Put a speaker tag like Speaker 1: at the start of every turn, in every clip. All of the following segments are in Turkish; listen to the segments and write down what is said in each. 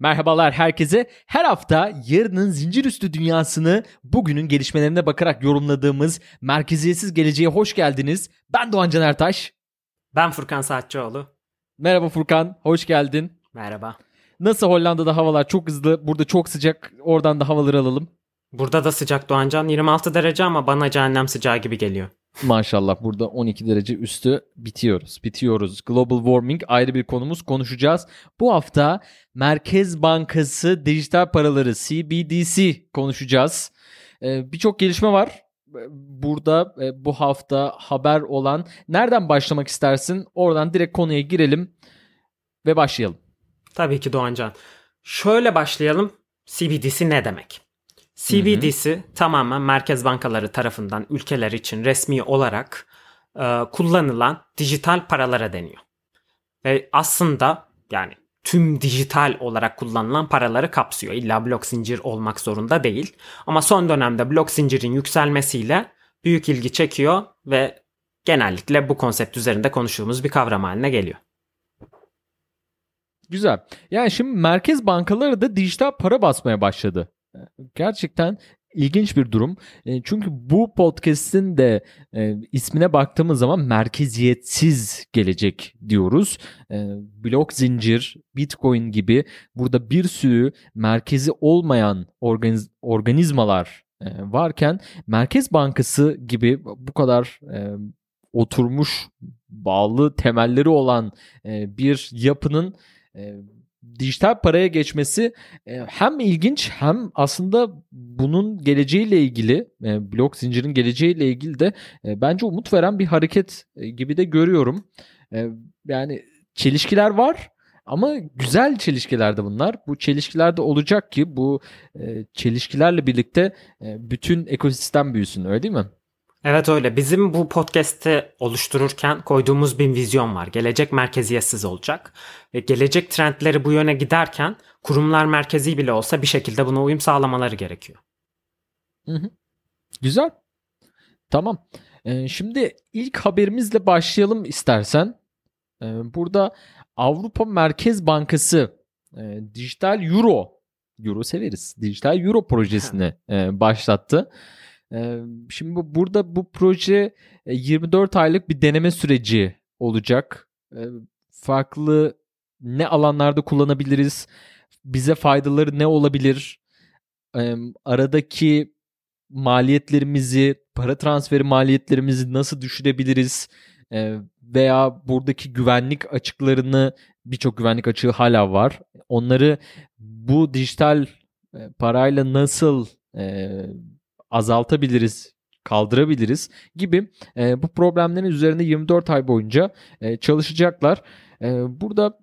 Speaker 1: Merhabalar herkese. Her hafta yarının zincir üstü dünyasını bugünün gelişmelerine bakarak yorumladığımız Merkeziyetsiz Geleceğe hoş geldiniz. Ben Doğan Can Ertaş.
Speaker 2: Ben Furkan Saatçıoğlu.
Speaker 1: Merhaba Furkan, hoş geldin.
Speaker 2: Merhaba.
Speaker 1: Nasıl Hollanda'da havalar çok hızlı, burada çok sıcak. Oradan da havaları alalım.
Speaker 2: Burada da sıcak Doğancan 26 derece ama bana cehennem sıcağı gibi geliyor.
Speaker 1: Maşallah burada 12 derece üstü bitiyoruz. Bitiyoruz. Global warming ayrı bir konumuz konuşacağız. Bu hafta Merkez Bankası dijital paraları CBDC konuşacağız. Ee, Birçok gelişme var. Burada e, bu hafta haber olan nereden başlamak istersin? Oradan direkt konuya girelim ve başlayalım.
Speaker 2: Tabii ki Doğancan. Şöyle başlayalım. CBDC ne demek? CBDC hı hı. tamamen merkez bankaları tarafından ülkeler için resmi olarak e, kullanılan dijital paralara deniyor. Ve aslında yani tüm dijital olarak kullanılan paraları kapsıyor. İlla blok zincir olmak zorunda değil. Ama son dönemde blok zincirin yükselmesiyle büyük ilgi çekiyor ve genellikle bu konsept üzerinde konuştuğumuz bir kavram haline geliyor.
Speaker 1: Güzel. Yani şimdi merkez bankaları da dijital para basmaya başladı. Gerçekten ilginç bir durum. E, çünkü bu podcast'in de e, ismine baktığımız zaman merkeziyetsiz gelecek diyoruz. E, blok zincir, Bitcoin gibi burada bir sürü merkezi olmayan organiz, organizmalar varken Merkez Bankası gibi bu kadar oturmuş bağlı temelleri olan bir yapının dijital paraya geçmesi e, hem ilginç hem aslında bunun geleceğiyle ilgili e, blok zincirin geleceğiyle ilgili de e, bence umut veren bir hareket gibi de görüyorum. Yani çelişkiler var ama güzel çelişkiler de bunlar. Bu çelişkiler de olacak ki bu çelişkilerle birlikte bütün ekosistem büyüsün öyle değil mi?
Speaker 2: Evet öyle. Bizim bu podcast'i oluştururken koyduğumuz bir vizyon var. Gelecek merkeziyetsiz olacak. Ve gelecek trendleri bu yöne giderken kurumlar merkezi bile olsa bir şekilde buna uyum sağlamaları gerekiyor.
Speaker 1: Hı hı. Güzel. Tamam. Ee, şimdi ilk haberimizle başlayalım istersen. Ee, burada Avrupa Merkez Bankası e, dijital euro, euro severiz, dijital euro projesini e, başlattı. Şimdi bu, burada bu proje 24 aylık bir deneme süreci olacak. Farklı ne alanlarda kullanabiliriz? Bize faydaları ne olabilir? Aradaki maliyetlerimizi, para transferi maliyetlerimizi nasıl düşürebiliriz? Veya buradaki güvenlik açıklarını birçok güvenlik açığı hala var. Onları bu dijital parayla nasıl azaltabiliriz, kaldırabiliriz gibi e, bu problemlerin üzerinde 24 ay boyunca e, çalışacaklar. E, burada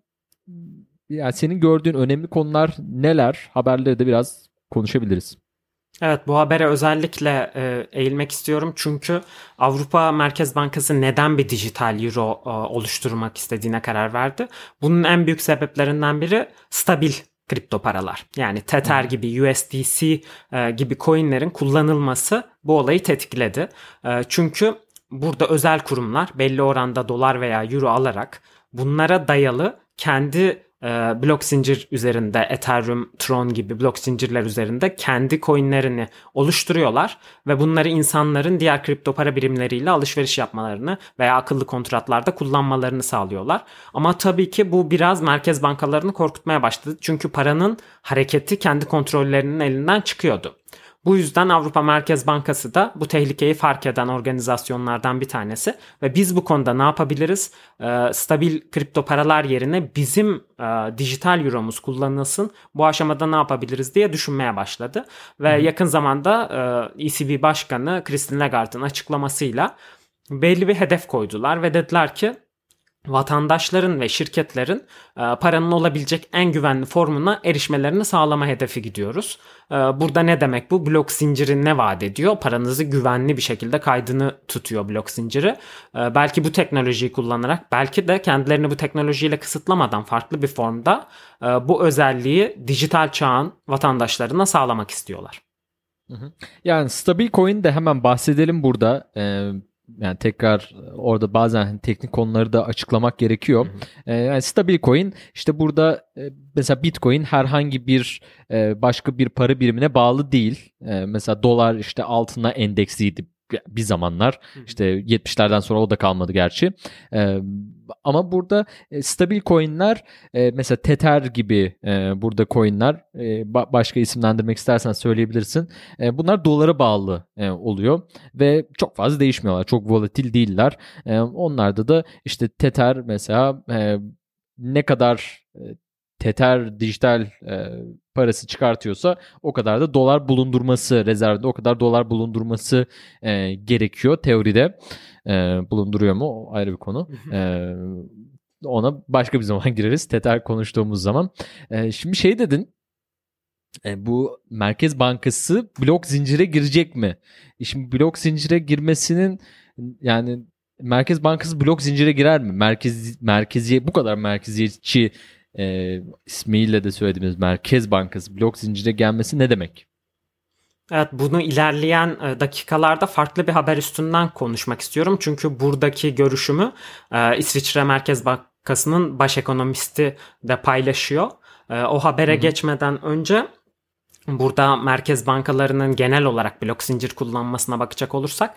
Speaker 1: yani senin gördüğün önemli konular neler? Haberleri de biraz konuşabiliriz.
Speaker 2: Evet bu habere özellikle e, eğilmek istiyorum çünkü Avrupa Merkez Bankası neden bir dijital euro e, oluşturmak istediğine karar verdi. Bunun en büyük sebeplerinden biri stabil kripto paralar. Yani Tether gibi USDC e, gibi coinlerin kullanılması bu olayı tetikledi. E, çünkü burada özel kurumlar belli oranda dolar veya euro alarak bunlara dayalı kendi e, blok zincir üzerinde Ethereum, Tron gibi blok zincirler üzerinde kendi coinlerini oluşturuyorlar ve bunları insanların diğer kripto para birimleriyle alışveriş yapmalarını veya akıllı kontratlarda kullanmalarını sağlıyorlar. Ama tabii ki bu biraz merkez bankalarını korkutmaya başladı. Çünkü paranın hareketi kendi kontrollerinin elinden çıkıyordu. Bu yüzden Avrupa Merkez Bankası da bu tehlikeyi fark eden organizasyonlardan bir tanesi ve biz bu konuda ne yapabiliriz? Ee, stabil kripto paralar yerine bizim e, dijital euromuz kullanılsın. Bu aşamada ne yapabiliriz diye düşünmeye başladı ve Hı. yakın zamanda e, ECB Başkanı Christine Lagarde'ın açıklamasıyla belli bir hedef koydular ve dediler ki vatandaşların ve şirketlerin e, paranın olabilecek en güvenli formuna erişmelerini sağlama hedefi gidiyoruz. E, burada ne demek bu? Blok zinciri ne vaat ediyor? Paranızı güvenli bir şekilde kaydını tutuyor blok zinciri. E, belki bu teknolojiyi kullanarak, belki de kendilerini bu teknolojiyle kısıtlamadan farklı bir formda bu özelliği dijital çağın vatandaşlarına sağlamak istiyorlar.
Speaker 1: Yani stabil coin de hemen bahsedelim burada. Yani tekrar orada bazen hani teknik konuları da açıklamak gerekiyor. Hı hı. Ee, yani stabil coin işte burada e, mesela Bitcoin herhangi bir e, başka bir para birimine bağlı değil. E, mesela dolar işte altına endeksliydi bir zamanlar işte 70'lerden sonra o da kalmadı gerçi. Ee, ama burada stabil coinler e, mesela Tether gibi e, burada coinler e, ba- başka isimlendirmek istersen söyleyebilirsin. E, bunlar dolara bağlı e, oluyor ve çok fazla değişmiyorlar. Çok volatil değiller. E, onlarda da işte Tether mesela e, ne kadar Tether dijital e, parası çıkartıyorsa o kadar da dolar bulundurması rezervde o kadar dolar bulundurması e, gerekiyor teoride. E, bulunduruyor mu? O ayrı bir konu. E, ona başka bir zaman gireriz. Tether konuştuğumuz zaman. E, şimdi şey dedin e, bu Merkez Bankası blok zincire girecek mi? E şimdi blok zincire girmesinin yani Merkez Bankası blok zincire girer mi? Merkez merkeziye bu kadar merkeziyetçi e, ismiyle de söylediğimiz Merkez Bankası blok zincire gelmesi ne demek?
Speaker 2: Evet bunu ilerleyen e, dakikalarda farklı bir haber üstünden konuşmak istiyorum. Çünkü buradaki görüşümü e, İsviçre Merkez Bankası'nın baş ekonomisti de paylaşıyor. E, o habere Hı-hı. geçmeden önce burada merkez bankalarının genel olarak blok zincir kullanmasına bakacak olursak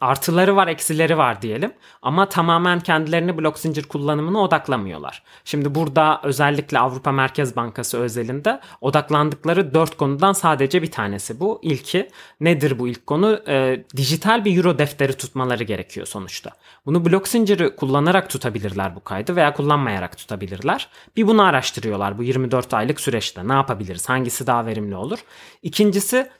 Speaker 2: artıları var eksileri var diyelim ama tamamen kendilerini blok zincir kullanımına odaklamıyorlar. Şimdi burada özellikle Avrupa Merkez Bankası özelinde odaklandıkları dört konudan sadece bir tanesi bu. İlki nedir bu ilk konu? E, dijital bir euro defteri tutmaları gerekiyor sonuçta. Bunu blok zinciri kullanarak tutabilirler bu kaydı veya kullanmayarak tutabilirler. Bir bunu araştırıyorlar bu 24 aylık süreçte ne yapabiliriz hangisi daha verimli olur. İkincisi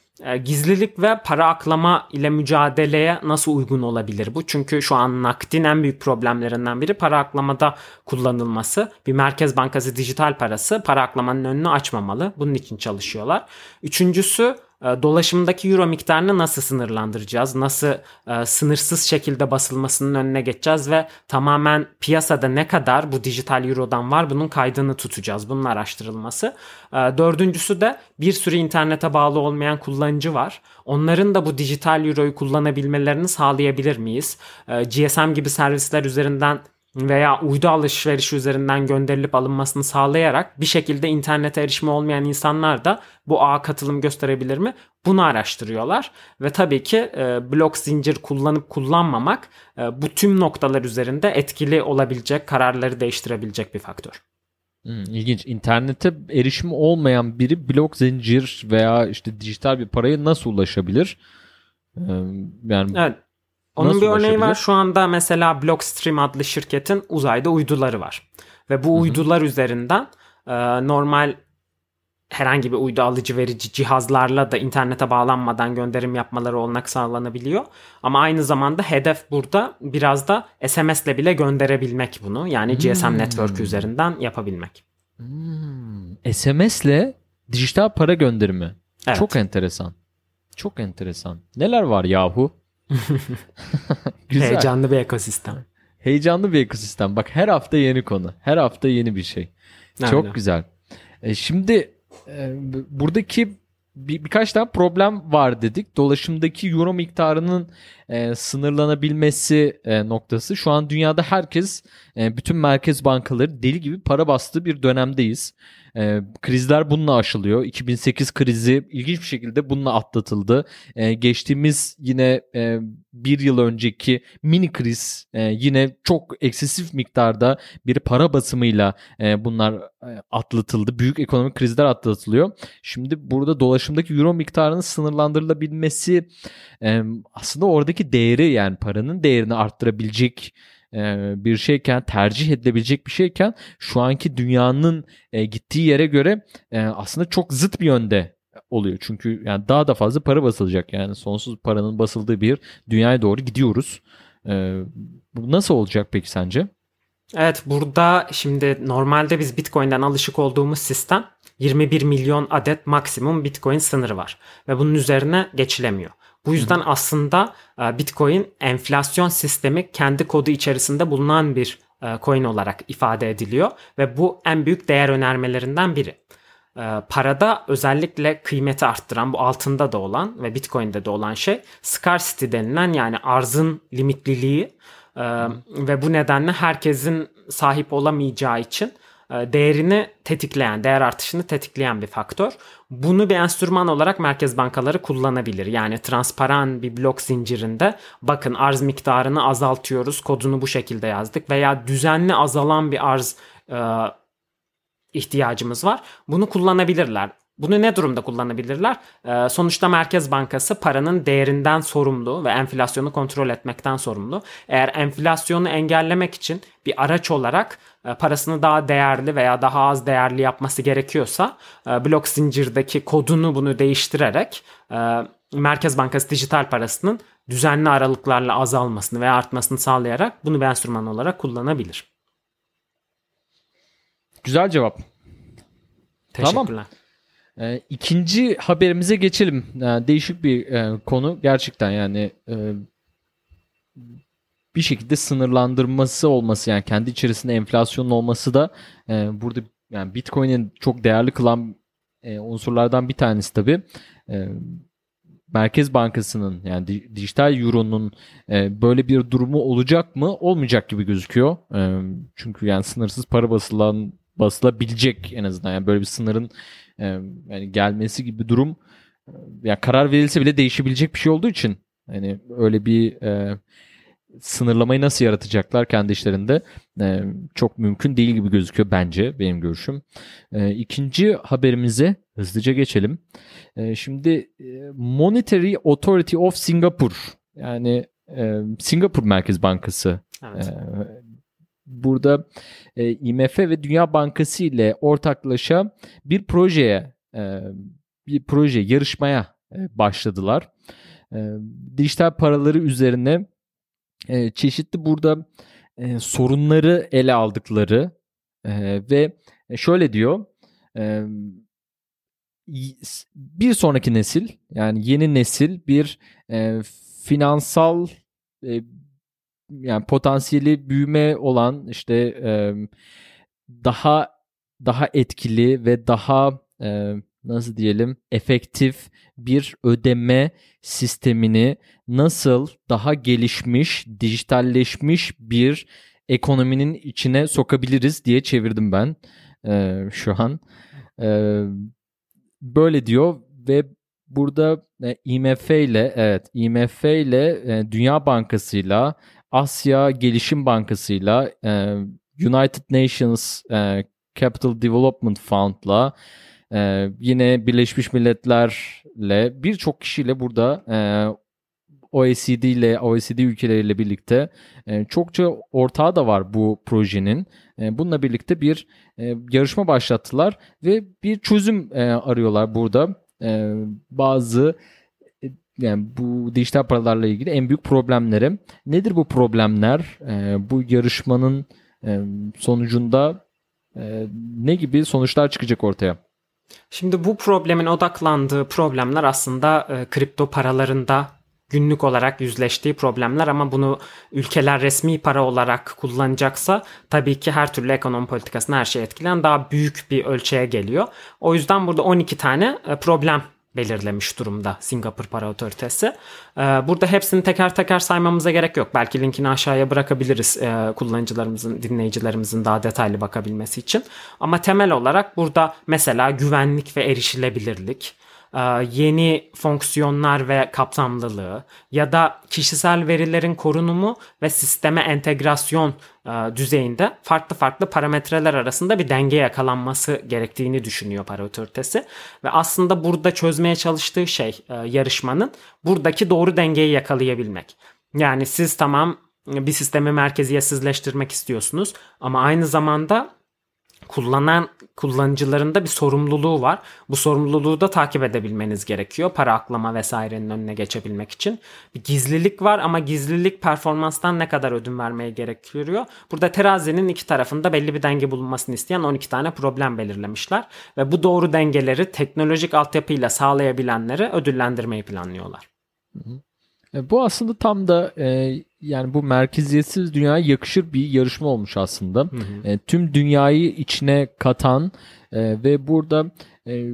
Speaker 2: gizlilik ve para aklama ile mücadeleye nasıl uygun olabilir bu? Çünkü şu an nakdin en büyük problemlerinden biri para aklamada kullanılması. Bir merkez bankası dijital parası para aklamanın önünü açmamalı. Bunun için çalışıyorlar. Üçüncüsü dolaşımdaki euro miktarını nasıl sınırlandıracağız? Nasıl e, sınırsız şekilde basılmasının önüne geçeceğiz ve tamamen piyasada ne kadar bu dijital eurodan var bunun kaydını tutacağız. Bunun araştırılması. E, dördüncüsü de bir sürü internete bağlı olmayan kullanıcı var. Onların da bu dijital euroyu kullanabilmelerini sağlayabilir miyiz? E, GSM gibi servisler üzerinden veya uydu alışverişi üzerinden gönderilip alınmasını sağlayarak bir şekilde internete erişimi olmayan insanlar da bu ağa katılım gösterebilir mi? Bunu araştırıyorlar ve tabii ki e, blok zincir kullanıp kullanmamak e, bu tüm noktalar üzerinde etkili olabilecek, kararları değiştirebilecek bir faktör.
Speaker 1: Hmm, ilginç. İnternete erişimi olmayan biri blok zincir veya işte dijital bir paraya nasıl ulaşabilir?
Speaker 2: Yani evet. Onun Nasıl bir örneği var. Şu anda mesela Blockstream adlı şirketin uzayda uyduları var. Ve bu Hı-hı. uydular üzerinden e, normal herhangi bir uydu alıcı verici cihazlarla da internete bağlanmadan gönderim yapmaları olanak sağlanabiliyor. Ama aynı zamanda hedef burada biraz da SMS'le bile gönderebilmek bunu. Yani hmm. GSM network üzerinden yapabilmek.
Speaker 1: Hmm. SMS'le dijital para gönderimi. Evet. Çok enteresan. Çok enteresan. Neler var yahu?
Speaker 2: Güzel. Heyecanlı bir ekosistem.
Speaker 1: Heyecanlı bir ekosistem. Bak her hafta yeni konu. Her hafta yeni bir şey. Aynen. Çok güzel. E, şimdi e, buradaki bir, birkaç tane problem var dedik. Dolaşımdaki euro miktarının e, sınırlanabilmesi e, noktası. Şu an dünyada herkes, e, bütün merkez bankaları deli gibi para bastığı bir dönemdeyiz. E, krizler bununla aşılıyor. 2008 krizi ilginç bir şekilde bununla atlatıldı. E, geçtiğimiz yine e, bir yıl önceki mini kriz e, yine çok eksesif miktarda bir para basımıyla e, bunlar e, atlatıldı. Büyük ekonomik krizler atlatılıyor. Şimdi burada dolaşımdaki euro miktarının sınırlandırılabilmesi e, aslında oradaki değeri yani paranın değerini arttırabilecek e, bir şeyken tercih edilebilecek bir şeyken şu anki dünyanın e, gittiği yere göre e, aslında çok zıt bir yönde oluyor. Çünkü yani daha da fazla para basılacak. Yani sonsuz paranın basıldığı bir dünyaya doğru gidiyoruz. Bu nasıl olacak peki sence?
Speaker 2: Evet burada şimdi normalde biz Bitcoin'den alışık olduğumuz sistem 21 milyon adet maksimum Bitcoin sınırı var ve bunun üzerine geçilemiyor. Bu yüzden Hı. aslında e, Bitcoin enflasyon sistemi kendi kodu içerisinde bulunan bir e, coin olarak ifade ediliyor ve bu en büyük değer önermelerinden biri. E, parada özellikle kıymeti arttıran bu altında da olan ve Bitcoin'de de olan şey scarcity denilen yani arzın limitliliği ve bu nedenle herkesin sahip olamayacağı için değerini tetikleyen, değer artışını tetikleyen bir faktör. Bunu bir enstrüman olarak merkez bankaları kullanabilir. Yani transparan bir blok zincirinde bakın arz miktarını azaltıyoruz, kodunu bu şekilde yazdık veya düzenli azalan bir arz e, ihtiyacımız var. Bunu kullanabilirler. Bunu ne durumda kullanabilirler? Ee, sonuçta Merkez Bankası paranın değerinden sorumlu ve enflasyonu kontrol etmekten sorumlu. Eğer enflasyonu engellemek için bir araç olarak e, parasını daha değerli veya daha az değerli yapması gerekiyorsa e, blok zincirdeki kodunu bunu değiştirerek e, Merkez Bankası dijital parasının düzenli aralıklarla azalmasını veya artmasını sağlayarak bunu bir enstrüman olarak kullanabilir.
Speaker 1: Güzel cevap.
Speaker 2: Teşekkürler.
Speaker 1: Tamam. E, ikinci haberimize geçelim. E, değişik bir e, konu gerçekten yani e, bir şekilde sınırlandırması olması yani kendi içerisinde enflasyonun olması da e, burada yani Bitcoin'in çok değerli kılan e, unsurlardan bir tanesi tabii. E, Merkez Bankası'nın yani dijital euronun e, böyle bir durumu olacak mı? Olmayacak gibi gözüküyor. E, çünkü yani sınırsız para basılan basılabilecek en azından yani böyle bir sınırın yani gelmesi gibi bir durum ya karar verilse bile değişebilecek bir şey olduğu için hani öyle bir e, sınırlamayı nasıl yaratacaklar kendi işlerinde e, çok mümkün değil gibi gözüküyor bence benim görüşüm. E, ikinci haberimize hızlıca geçelim. E, şimdi e, Monetary Authority of Singapore yani e, Singapur Merkez Bankası evet. e, burada e, IMF ve Dünya Bankası ile ortaklaşa bir projeye e, bir proje yarışmaya e, başladılar. E, dijital paraları üzerine e, çeşitli burada e, sorunları ele aldıkları e, ve şöyle diyor e, bir sonraki nesil yani yeni nesil bir e, finansal e, yani potansiyeli büyüme olan işte e, daha daha etkili ve daha e, nasıl diyelim efektif bir ödeme sistemini nasıl daha gelişmiş, dijitalleşmiş bir ekonominin içine sokabiliriz diye çevirdim ben e, şu an. E, böyle diyor ve burada e, IMF ile evet IMF ile e, Dünya Bankası'yla Asya Gelişim Bankası'yla e, United Nations e, Capital Development Fund'la e, yine Birleşmiş Milletler'le birçok kişiyle burada e, OECD ile OECD ülkeleriyle birlikte e, çokça ortağı da var bu projenin. E, bununla birlikte bir e, yarışma başlattılar ve bir çözüm e, arıyorlar burada. E, bazı yani bu dijital paralarla ilgili en büyük problemleri. Nedir bu problemler? E, bu yarışmanın e, sonucunda e, ne gibi sonuçlar çıkacak ortaya?
Speaker 2: Şimdi bu problemin odaklandığı problemler aslında e, kripto paralarında günlük olarak yüzleştiği problemler ama bunu ülkeler resmi para olarak kullanacaksa tabii ki her türlü ekonomi politikasını her şey etkileyen daha büyük bir ölçüye geliyor. O yüzden burada 12 tane e, problem belirlemiş durumda Singapur Para Otoritesi. Ee, burada hepsini teker teker saymamıza gerek yok. Belki linkini aşağıya bırakabiliriz e, kullanıcılarımızın, dinleyicilerimizin daha detaylı bakabilmesi için. Ama temel olarak burada mesela güvenlik ve erişilebilirlik, e, yeni fonksiyonlar ve kapsamlılığı ya da kişisel verilerin korunumu ve sisteme entegrasyon düzeyinde farklı farklı parametreler arasında bir denge yakalanması gerektiğini düşünüyor para otoritesi. Ve aslında burada çözmeye çalıştığı şey e, yarışmanın buradaki doğru dengeyi yakalayabilmek. Yani siz tamam bir sistemi merkeziyetsizleştirmek istiyorsunuz ama aynı zamanda kullanan kullanıcıların da bir sorumluluğu var. Bu sorumluluğu da takip edebilmeniz gerekiyor. Para aklama vesairenin önüne geçebilmek için. Bir gizlilik var ama gizlilik performanstan ne kadar ödün vermeye gerekiyor. Burada terazinin iki tarafında belli bir denge bulunmasını isteyen 12 tane problem belirlemişler. Ve bu doğru dengeleri teknolojik altyapıyla sağlayabilenleri ödüllendirmeyi planlıyorlar.
Speaker 1: E, bu aslında tam da e, yani bu merkeziyetsiz dünyaya yakışır bir yarışma olmuş aslında. Hı hı. E, tüm dünyayı içine katan e, ve burada e,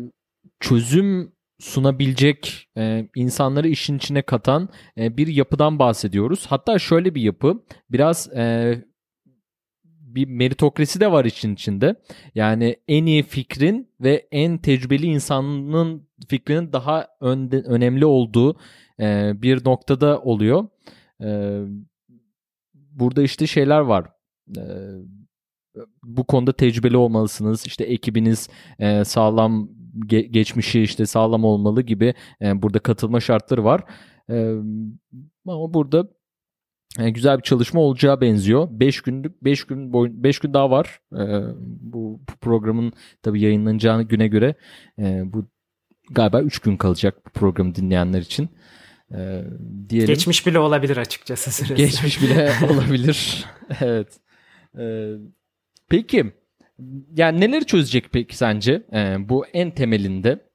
Speaker 1: çözüm sunabilecek e, insanları işin içine katan e, bir yapıdan bahsediyoruz. Hatta şöyle bir yapı biraz e, bir meritokrasi de var için içinde. Yani en iyi fikrin ve en tecrübeli insanın fikrinin daha önde, önemli olduğu e, bir noktada oluyor. E, burada işte şeyler var. E, bu konuda tecrübeli olmalısınız. İşte ekibiniz e, sağlam ge- geçmişi işte sağlam olmalı gibi e, burada katılma şartları var. E, ama burada e, güzel bir çalışma olacağı benziyor. 5 günlük 5 gün boyun 5 gün daha var. E, bu, bu programın tabii yayınlanacağını güne göre e, bu galiba 3 gün kalacak bu programı dinleyenler için.
Speaker 2: E, diyelim. Geçmiş bile olabilir açıkçası süresi.
Speaker 1: Geçmiş bile olabilir. evet. E, peki yani neleri çözecek peki sence e, bu en temelinde?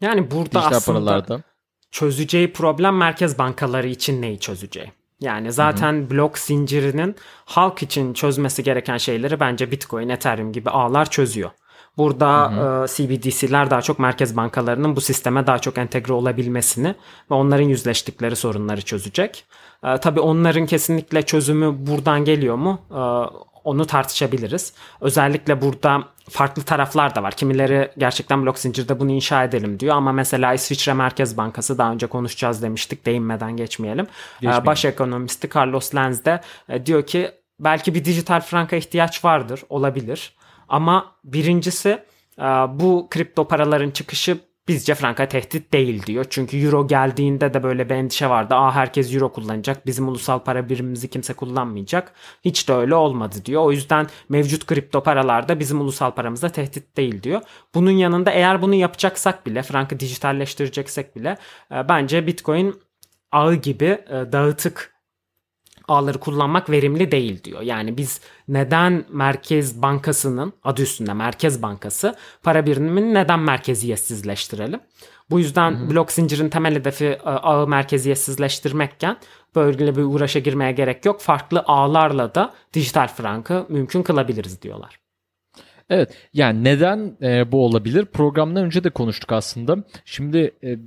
Speaker 2: Yani burada Dijital aslında paralarda. çözeceği problem merkez bankaları için neyi çözeceği? Yani zaten Hı-hı. blok zincirinin halk için çözmesi gereken şeyleri bence Bitcoin, Ethereum gibi ağlar çözüyor. Burada e, CBDC'ler daha çok merkez bankalarının bu sisteme daha çok entegre olabilmesini ve onların yüzleştikleri sorunları çözecek. E, tabii onların kesinlikle çözümü buradan geliyor mu? E, onu tartışabiliriz. Özellikle burada farklı taraflar da var. Kimileri gerçekten blok zincirde bunu inşa edelim diyor ama mesela İsviçre Merkez Bankası daha önce konuşacağız demiştik. Değinmeden geçmeyelim. geçmeyelim. Baş ekonomisti Carlos Lenz de e, diyor ki belki bir dijital franka ihtiyaç vardır, olabilir. Ama birincisi e, bu kripto paraların çıkışı bizce franka tehdit değil diyor. Çünkü euro geldiğinde de böyle bir endişe vardı. Aa herkes euro kullanacak. Bizim ulusal para birimimizi kimse kullanmayacak. Hiç de öyle olmadı diyor. O yüzden mevcut kripto paralarda bizim ulusal paramıza tehdit değil diyor. Bunun yanında eğer bunu yapacaksak bile frankı dijitalleştireceksek bile e, bence Bitcoin ağı gibi e, dağıtık ağları kullanmak verimli değil diyor. Yani biz neden Merkez Bankası'nın adı üstünde Merkez Bankası para birimini neden merkeziyetsizleştirelim? Bu yüzden hı hı. blok zincirin temel hedefi e, ağı merkeziyetsizleştirmekken böyle bir uğraşa girmeye gerek yok. Farklı ağlarla da dijital frankı mümkün kılabiliriz diyorlar.
Speaker 1: Evet yani neden e, bu olabilir? Programdan önce de konuştuk aslında. Şimdi e,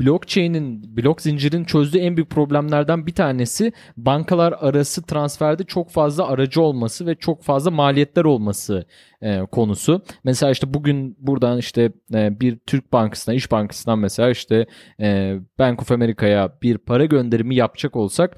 Speaker 1: blockchain'in, blok zincirin çözdüğü en büyük problemlerden bir tanesi bankalar arası transferde çok fazla aracı olması ve çok fazla maliyetler olması e, konusu. Mesela işte bugün buradan işte e, bir Türk bankasına, İş Bankası'ndan mesela işte e, Bank of America'ya bir para gönderimi yapacak olsak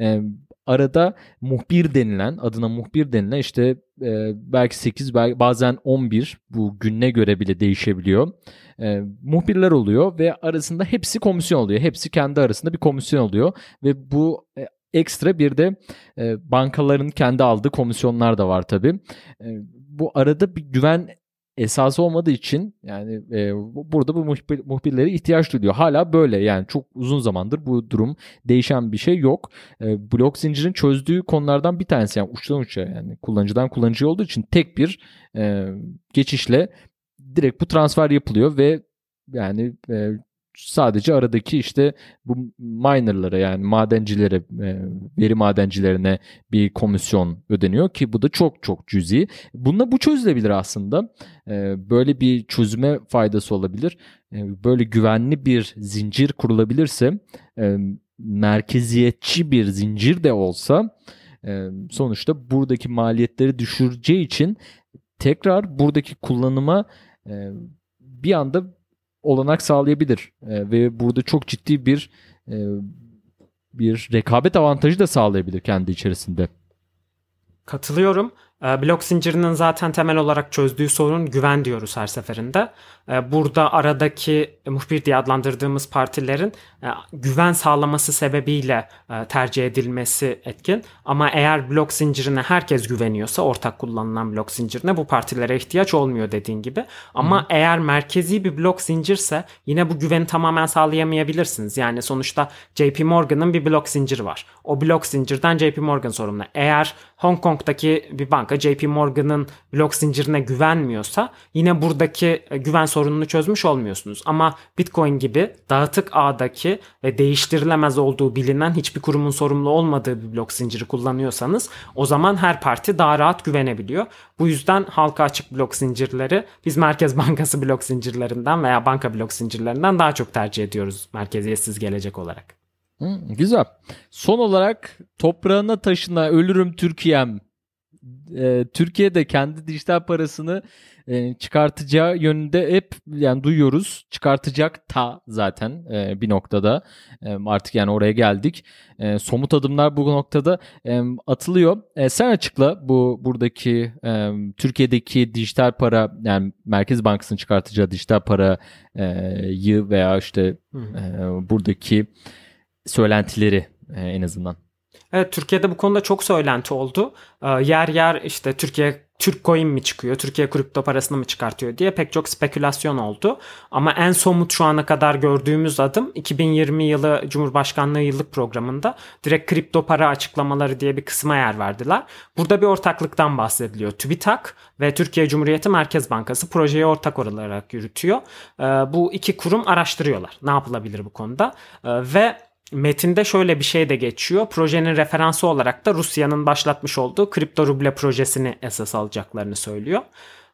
Speaker 1: e, arada muhbir denilen adına muhbir denilen işte e, belki 8 belki bazen 11 bu gününe göre bile değişebiliyor. E, muhbirler oluyor ve arasında hepsi komisyon oluyor. Hepsi kendi arasında bir komisyon oluyor ve bu e, ekstra bir de e, bankaların kendi aldığı komisyonlar da var tabii. E, bu arada bir güven esası olmadığı için yani e, burada bu muhbir, muhbirlere ihtiyaç duyuyor. Hala böyle yani çok uzun zamandır bu durum değişen bir şey yok. E, blok zincirin çözdüğü konulardan bir tanesi yani uçtan uça yani kullanıcıdan kullanıcı olduğu için tek bir e, geçişle direkt bu transfer yapılıyor ve yani e, sadece aradaki işte bu minerlara yani madencilere e, veri madencilerine bir komisyon ödeniyor ki bu da çok çok cüzi. Bununla bu çözülebilir aslında. E, böyle bir çözüme faydası olabilir. E, böyle güvenli bir zincir kurulabilirse merkeziyetçi bir zincir de olsa sonuçta buradaki maliyetleri düşüreceği için tekrar buradaki kullanıma bir anda olanak sağlayabilir e, ve burada çok ciddi bir e, bir rekabet avantajı da sağlayabilir kendi içerisinde.
Speaker 2: Katılıyorum. Ee, blok zincirinin zaten temel olarak çözdüğü sorun güven diyoruz her seferinde. Ee, burada aradaki muhbir diye adlandırdığımız partilerin e, güven sağlaması sebebiyle e, tercih edilmesi etkin. Ama eğer blok zincirine herkes güveniyorsa ortak kullanılan blok zincirine bu partilere ihtiyaç olmuyor dediğin gibi. Ama Hı. eğer merkezi bir blok zincirse yine bu güveni tamamen sağlayamayabilirsiniz. Yani sonuçta JP Morgan'ın bir blok zinciri var. O blok zincirden JP Morgan sorumlu. Eğer Hong Kong'daki bir banka JP Morgan'ın blok zincirine güvenmiyorsa yine buradaki e, güven sorununu çözmüş olmuyorsunuz. Ama Bitcoin gibi dağıtık ağdaki ve değiştirilemez olduğu bilinen hiçbir kurumun sorumlu olmadığı bir blok zinciri kullanıyorsanız o zaman her parti daha rahat güvenebiliyor. Bu yüzden halka açık blok zincirleri biz Merkez Bankası blok zincirlerinden veya banka blok zincirlerinden daha çok tercih ediyoruz merkeziyetsiz gelecek olarak.
Speaker 1: Hı, güzel. Son olarak toprağına taşına ölürüm Türkiye'm. Ee, Türkiye'de kendi dijital parasını e, çıkartacağı yönünde hep yani duyuyoruz. Çıkartacak ta zaten e, bir noktada. E, artık yani oraya geldik. E, somut adımlar bu noktada e, atılıyor. E, sen açıkla bu buradaki e, Türkiye'deki dijital para yani Merkez Bankası'nın çıkartacağı dijital parayı veya işte e, buradaki söylentileri e, en azından.
Speaker 2: Evet Türkiye'de bu konuda çok söylenti oldu. Ee, yer yer işte Türkiye Türk coin mi çıkıyor, Türkiye kripto parasını mı çıkartıyor diye pek çok spekülasyon oldu. Ama en somut şu ana kadar gördüğümüz adım 2020 yılı Cumhurbaşkanlığı yıllık programında direkt kripto para açıklamaları diye bir kısma yer verdiler. Burada bir ortaklıktan bahsediliyor. TÜBİTAK ve Türkiye Cumhuriyeti Merkez Bankası projeyi ortak olarak yürütüyor. Ee, bu iki kurum araştırıyorlar. Ne yapılabilir bu konuda? Ee, ve Metinde şöyle bir şey de geçiyor. Projenin referansı olarak da Rusya'nın başlatmış olduğu kripto ruble projesini esas alacaklarını söylüyor.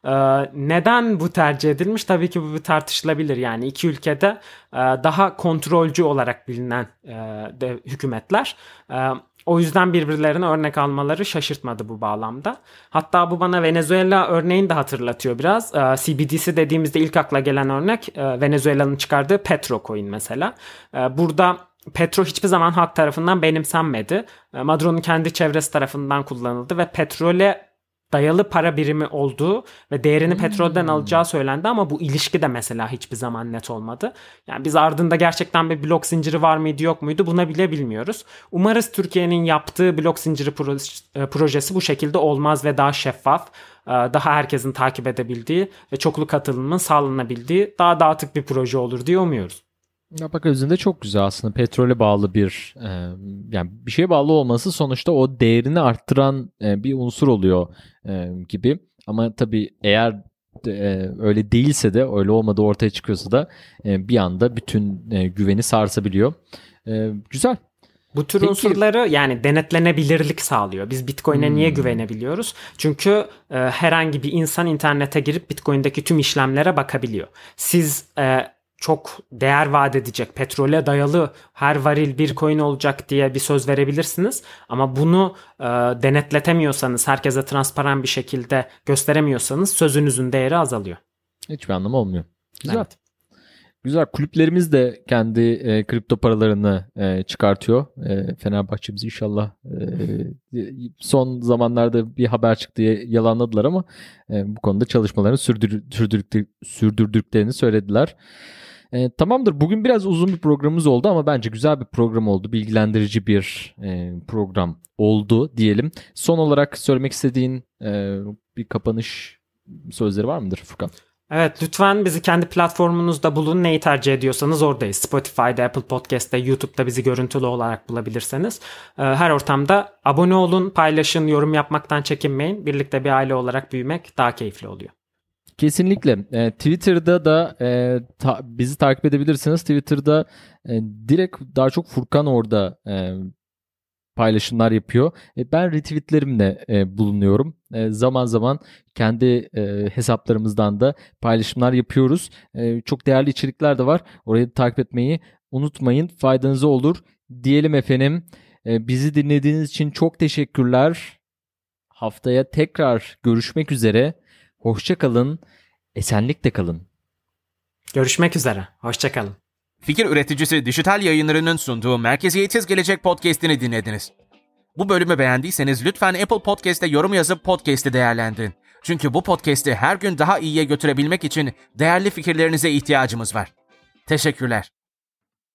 Speaker 2: Ee, neden bu tercih edilmiş? Tabii ki bu tartışılabilir. Yani iki ülkede e, daha kontrolcü olarak bilinen e, de hükümetler. E, o yüzden birbirlerine örnek almaları şaşırtmadı bu bağlamda. Hatta bu bana Venezuela örneğini de hatırlatıyor biraz. CBDC dediğimizde ilk akla gelen örnek Venezuela'nın çıkardığı Petro coin mesela. Burada Petro hiçbir zaman halk tarafından benimsenmedi. E, Maduro'nun kendi çevresi tarafından kullanıldı ve petrole dayalı para birimi olduğu ve değerini hmm. petrolden alacağı söylendi ama bu ilişki de mesela hiçbir zaman net olmadı. Yani biz ardında gerçekten bir blok zinciri var mıydı yok muydu buna bile bilmiyoruz. Umarız Türkiye'nin yaptığı blok zinciri e, projesi bu şekilde olmaz ve daha şeffaf, e, daha herkesin takip edebildiği ve çoklu katılımın sağlanabildiği daha dağıtık bir proje olur diye umuyoruz.
Speaker 1: Yaprak özünde çok güzel aslında petrole bağlı bir e, yani bir şeye bağlı olması sonuçta o değerini arttıran e, bir unsur oluyor e, gibi ama tabii eğer e, öyle değilse de öyle olmadığı ortaya çıkıyorsa da e, bir anda bütün e, güveni sarsabiliyor. E, güzel.
Speaker 2: Bu tür Peki. unsurları yani denetlenebilirlik sağlıyor. Biz Bitcoin'e hmm. niye güvenebiliyoruz? Çünkü e, herhangi bir insan internete girip Bitcoin'deki tüm işlemlere bakabiliyor. Siz e, çok değer vaat edecek, petrole dayalı her varil bir coin olacak diye bir söz verebilirsiniz. Ama bunu e, denetletemiyorsanız, herkese transparan bir şekilde gösteremiyorsanız sözünüzün değeri azalıyor.
Speaker 1: Hiçbir anlamı olmuyor. Güzel. Evet. Güzel. Kulüplerimiz de kendi e, kripto paralarını e, çıkartıyor. E, Fenerbahçe'miz inşallah e, son zamanlarda bir haber çıktı yalanladılar ama e, bu konuda çalışmalarını sürdür, sürdürdük, sürdürdüklerini söylediler. E, tamamdır. Bugün biraz uzun bir programımız oldu ama bence güzel bir program oldu. Bilgilendirici bir e, program oldu diyelim. Son olarak söylemek istediğin e, bir kapanış sözleri var mıdır Furkan?
Speaker 2: Evet lütfen bizi kendi platformunuzda bulun. Neyi tercih ediyorsanız oradayız. Spotify'da, Apple Podcast'te, YouTube'da bizi görüntülü olarak bulabilirsiniz. Ee, her ortamda abone olun, paylaşın, yorum yapmaktan çekinmeyin. Birlikte bir aile olarak büyümek daha keyifli oluyor.
Speaker 1: Kesinlikle. E, Twitter'da da e, ta, bizi takip edebilirsiniz. Twitter'da e, direkt daha çok Furkan orada e, paylaşımlar yapıyor. E, ben retweetlerimle e, bulunuyorum. E, zaman zaman kendi e, hesaplarımızdan da paylaşımlar yapıyoruz. E, çok değerli içerikler de var. Orayı takip etmeyi unutmayın. Faydanıza olur. Diyelim efendim. E, bizi dinlediğiniz için çok teşekkürler. Haftaya tekrar görüşmek üzere. Hoşça kalın, esenlikle kalın.
Speaker 2: Görüşmek üzere, hoşça kalın.
Speaker 3: Fikir üreticisi Dijital Yayınları'nın sunduğu Merkeziyetsiz Gelecek podcast'ini dinlediniz. Bu bölümü beğendiyseniz lütfen Apple Podcast'te yorum yazıp podcast'i değerlendirin. Çünkü bu podcast'i her gün daha iyiye götürebilmek için değerli fikirlerinize ihtiyacımız var. Teşekkürler.